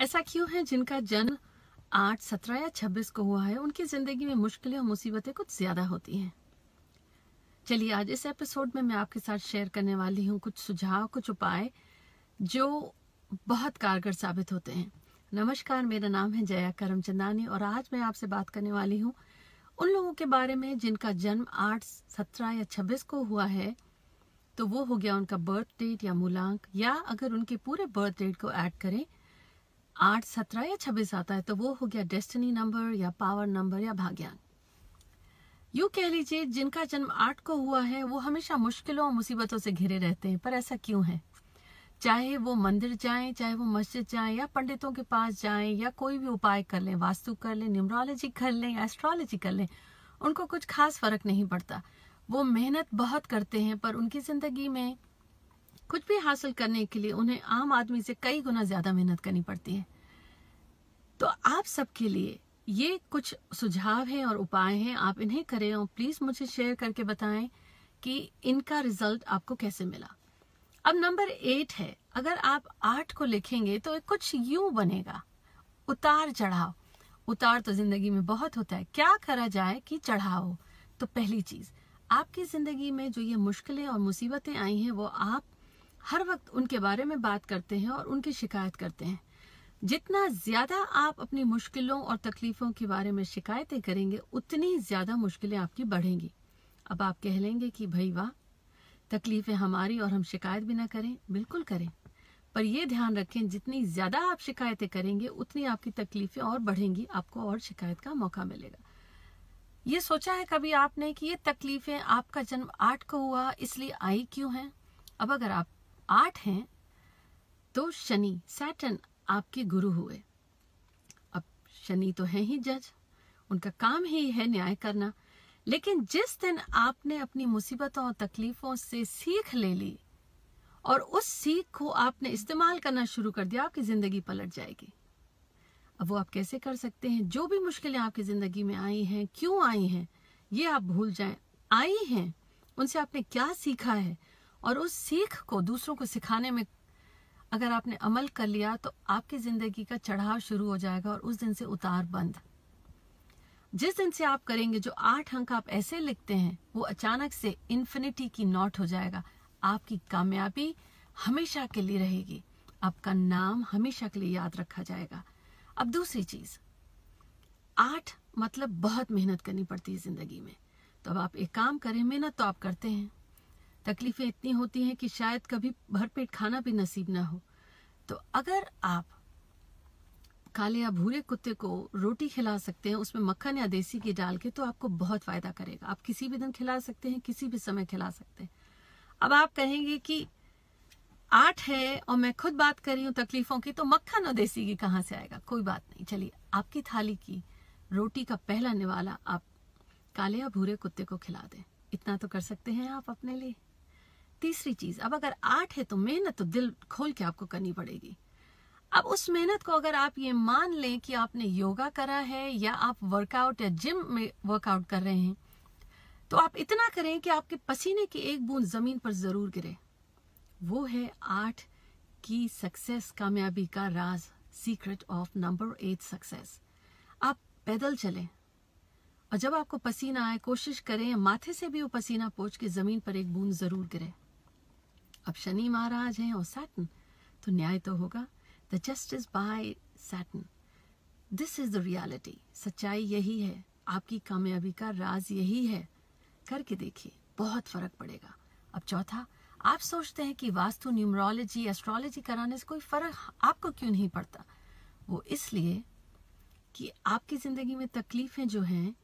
ऐसा क्यों है जिनका जन्म आठ, सत्रह या छब्बीस को हुआ है? उनकी ज़िंदगी में मुश्किलें और मुसीबतें कुछ ज़्यादा होती हैं। चलिए, आज इस एपिसोड में मैं आपके साथ शेयर करने वाली हूँ कुछ सुझाव, कुछ उपाय जो बहुत कारगर साबित होते हैं। नमस्कार, मेरा नाम है जया करमचंदानी और आज मैं आपसे बात करने वाली हूँ उन लोगों के बारे में जिनका जन्म आठ, सत्रह या छब्बीस को हुआ है। तो वो हो गया उनका बर्थ डेट या मूलांक, या अगर उनके पूरे बर्थ डेट को ऐड करें आठ सत्रह या छब्बीस आता है तो वो हो गया डेस्टिनी नंबर या पावर नंबर या भाग्यांक। यू कह लीजिए, जिनका जन्म आठ को हुआ है, वो हमेशा मुश्किलों और मुसीबतों से घिरे रहते हैं, पर ऐसा क्यों है? चाहे वो मंदिर जाएँ, चाहे वो मस्जिद जाएँ, या पंडितों के पास जाएँ, या कोई भी उपाय कर लें, वास्तु कर लें न्यूमरोलॉजी कर लें एस्ट्रोलॉजी कर लें, उनको कुछ खास फ़र्क नहीं पड़ता। वो मेहनत बहुत करते हैं, पर उनकी ज़िंदगी में कुछ भी हासिल करने के लिए उन्हें आम आदमी से कई गुना ज़्यादा मेहनत करनी पड़ती है। तो आप सबके लिए ये कुछ सुझाव हैं और उपाय हैं। आप इन्हें करें और प्लीज़ मुझे शेयर करके बताएँ कि इनका रिज़ल्ट आपको कैसे मिला। अब नंबर एट है, अगर आप आठ को लिखेंगे तो कुछ यूँ बनेगा। उतार चढ़ाव। उतार तो ज़िंदगी में बहुत होता है। क्या करा जाए कि चढ़ाव? तो पहली चीज़, आपकी ज़िंदगी में जो ये मुश्किलें और मुसीबतें आई हैं, वो आप हर वक्त उनके बारे में बात करते हैं और उनकी शिकायत करते हैं। जितना ज़्यादा आप अपनी मुश्किलों और तकलीफों के बारे में शिकायतें करेंगे, उतनी ज़्यादा मुश्किलें आपकी बढ़ेंगी। अब आप कह लेंगे कि, भाई वाह, तकलीफें हमारी और हम शिकायत भी ना करें। बिल्कुल करें। पर यह ध्यान रखें, जितनी ज़्यादा आप शिकायतें करेंगे, उतनी आपकी तकलीफें और बढ़ेंगी, आपको और शिकायत का मौका मिलेगा। ये सोचा है कभी आपने कि ये तकलीफें आपका जन्म आठ को हुआ, इसलिए आई क्यों है? अब अगर आप आठ हैं तो शनि सैटन आपके गुरु हुए। अब शनि तो है ही जज, उनका काम ही है न्याय करना। लेकिन जिस दिन आपने अपनी मुसीबतों और तकलीफों से सीख ले ली, और उस सीख को आपने इस्तेमाल करना शुरू कर दिया, आपकी ज़िंदगी पलट जाएगी। अब वो आप कैसे कर सकते हैं? जो भी मुश्किलें आपकी ज़िंदगी में आई हैं, क्यों आई हैं, ये आप भूल जाएँ। आई हैं, उनसे आपने क्या सीखा है? और उस सीख को दूसरों को सिखाने में अगर आपने अमल कर लिया तो आपकी ज़िंदगी का चढ़ाव शुरू हो जाएगा और उस दिन से उतार बंद। जिस दिन से आप करेंगे, जो आठ अंक आप ऐसे लिखते हैं, वो अचानक से इन्फिनिटी की नोट हो जाएगा। आपकी कामयाबी हमेशा के लिए रहेगी। आपका नाम हमेशा के लिए याद रखा जाएगा। अब दूसरी चीज़। आठ मतलब बहुत मेहनत करनी पड़ती है ज़िंदगी में। तो अब आप एक काम करें, मेहनत तो आप करते हैं। तकलीफें इतनी होती हैं कि शायद कभी भरपेट खाना भी नसीब ना हो। तो अगर आप काले या भूरे कुत्ते को रोटी खिला सकते हैं, उसमें मक्खन या देसी घी डाल के तो आपको बहुत फ़ायदा करेगा। आप किसी भी दिन खिला सकते हैं, किसी भी समय खिला सकते हैं। अब आप कहेंगे कि आठ है और मैं खुद बात कर रही हूँ तकलीफों की तो मक्खन और देसी घी कहाँ से आएगा? कोई बात नहीं। चलिए, आपकी थाली की रोटी का पहला निवाला आप काले या भूरे कुत्ते को खिला दें। इतना तो कर सकते हैं आप अपने लिए। तीसरी चीज़, अब अगर आठ है तो मेहनत तो दिल खोल के आपको करनी पड़ेगी। अब उस मेहनत को अगर आप ये मान लें कि आपने योगा करा है या आप वर्कआउट या जिम में वर्कआउट कर रहे हैं तो आप इतना करें कि आपके पसीने की एक बूंद ज़मीन पर ज़रूर गिरे। वो है आठ की सक्सेस कामयाबी का राज secret of number eight success आप पैदल चलें और जब आपको पसीना आए, कोशिश करें, माथे से भी वो पसीना पोछ के ज़मीन पर एक बूंद ज़रूर गिरे। अब शनि महाराज हैं और सैटन तो न्याय तो होगा। The justice by Satan this is the reality सच्चाई यही है। आपकी कामयाबी का राज यही है। करके देखिए, बहुत फ़र्क पड़ेगा। अब चौथा, आप सोचते हैं कि वास्तु न्यूमरोलॉजी एस्ट्रोलॉजी कराने से कोई फ़र्क आपको क्यों नहीं पड़ता? वो इसलिए कि आपकी ज़िंदगी में तकलीफें जो हैं,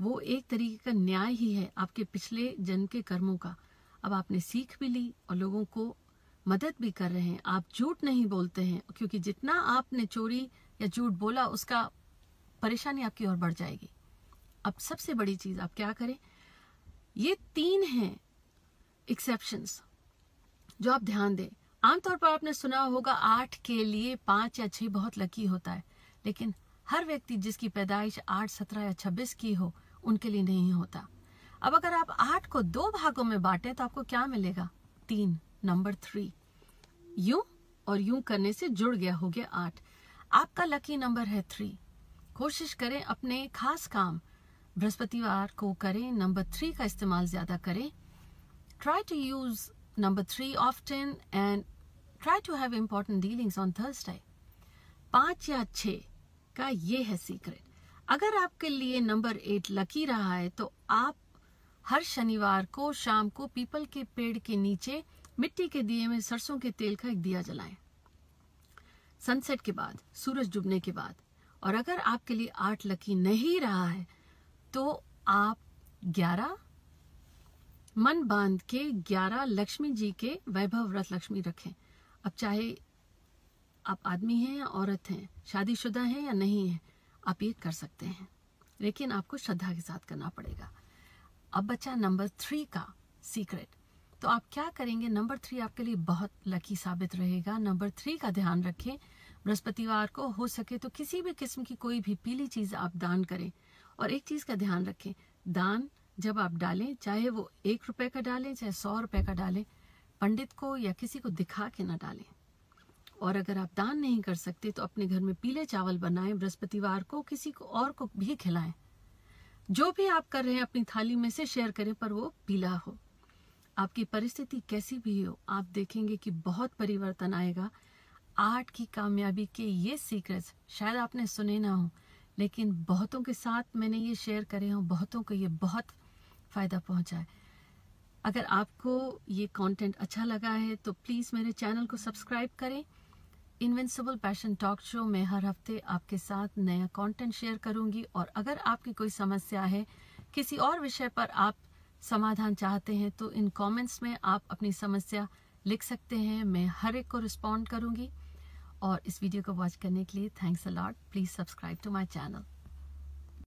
वो एक तरीके का न्याय ही है आपके पिछले जन्म के कर्मों का। अब आपने सीख भी ली और लोगों को मदद भी कर रहे हैं। आप झूठ नहीं बोलते हैं, क्योंकि जितना आपने चोरी या झूठ बोला, उसका परेशानी आपकी और बढ़ जाएगी। अब सबसे बड़ी चीज़ आप क्या करें? ये तीन हैं एक्सेप्शंस जो आप ध्यान दें। आमतौर पर आपने सुना होगा, आठ के लिए पाँच या छह बहुत लकी होता है, लेकिन हर व्यक्ति जिसकी पैदाइश आठ, सत्रह या छब्बीस की हो, उनके लिए नहीं होता। अब अगर आप आठ को दो भागों में बांटे तो आपको क्या मिलेगा? तीन नंबर थ्री यू और यूँ करने से जुड़ गया हो गया आठ। आपका लकी नंबर है थ्री कोशिश करें अपने खास काम, बृहस्पतिवार को करें नंबर थ्री का इस्तेमाल ज़्यादा करें। Try to use number three often and try to have important dealings on Thursday पाँच या छ का ये है सीक्रेट अगर आपके लिए नंबर एट लकी रहा है तो आप हर शनिवार को शाम को पीपल के पेड़ के नीचे मिट्टी के दिए में सरसों के तेल का एक दिया जलाएँ। सनसेट के बाद, सूरज डूबने के बाद। और अगर आपके लिए आठ लकी नहीं रहा है तो आप ग्यारह, मन बाँध के ग्यारह लक्ष्मी जी के वैभव व्रत लक्ष्मी रखें। अब चाहे आप आदमी हैं या औरत हैं, शादीशुदा हैं या नहीं है, आप ये कर सकते हैं। लेकिन आपको श्रद्धा के साथ करना पड़ेगा। अब बचा नंबर थ्री का सीक्रेट। तो आप क्या करेंगे? नंबर थ्री आपके लिए बहुत लकी साबित रहेगा। नंबर थ्री का ध्यान रखें। बृहस्पतिवार को हो सके तो किसी भी किस्म की कोई भी पीली चीज़ आप दान करें। और एक चीज़ का ध्यान रखें। दान जब आप डालें, चाहे वो एक रुपए का डालें, चाहे सौ रुपए का डालें, पंडित को या किसी को दिखा के ना डालें। और अगर आप दान नहीं कर सकते तो अपने घर में पीले चावल बनाएँ, बृहस्पतिवार को किसी को और को भी खिलाएँ। जो भी आप कर रहे हैं अपनी थाली में से शेयर करें, पर वो पीला हो। आपकी परिस्थिति कैसी भी हो, आप देखेंगे कि बहुत परिवर्तन आएगा। आर्ट की कामयाबी के ये सीक्रेट्स शायद आपने सुने ना हो, लेकिन बहुतों के साथ मैंने ये शेयर करे हों, बहुतों को ये बहुत फ़ायदा पहुँचा है। अगर आपको ये कंटेंट अच्छा लगा है तो प्लीज़ मेरे चैनल को सब्सक्राइब करें। इनविंसिबल पैशन टॉक शो में हर हफ़्ते आपके साथ नया कंटेंट शेयर करूँगी और अगर आपकी कोई समस्या है, किसी और विषय पर आप समाधान चाहते हैं तो इन कमेंट्स में आप अपनी समस्या लिख सकते हैं। मैं हर एक को रिस्पॉन्ड करूँगी और इस वीडियो को वॉच करने के लिए thanks a lot lot please subscribe to my channel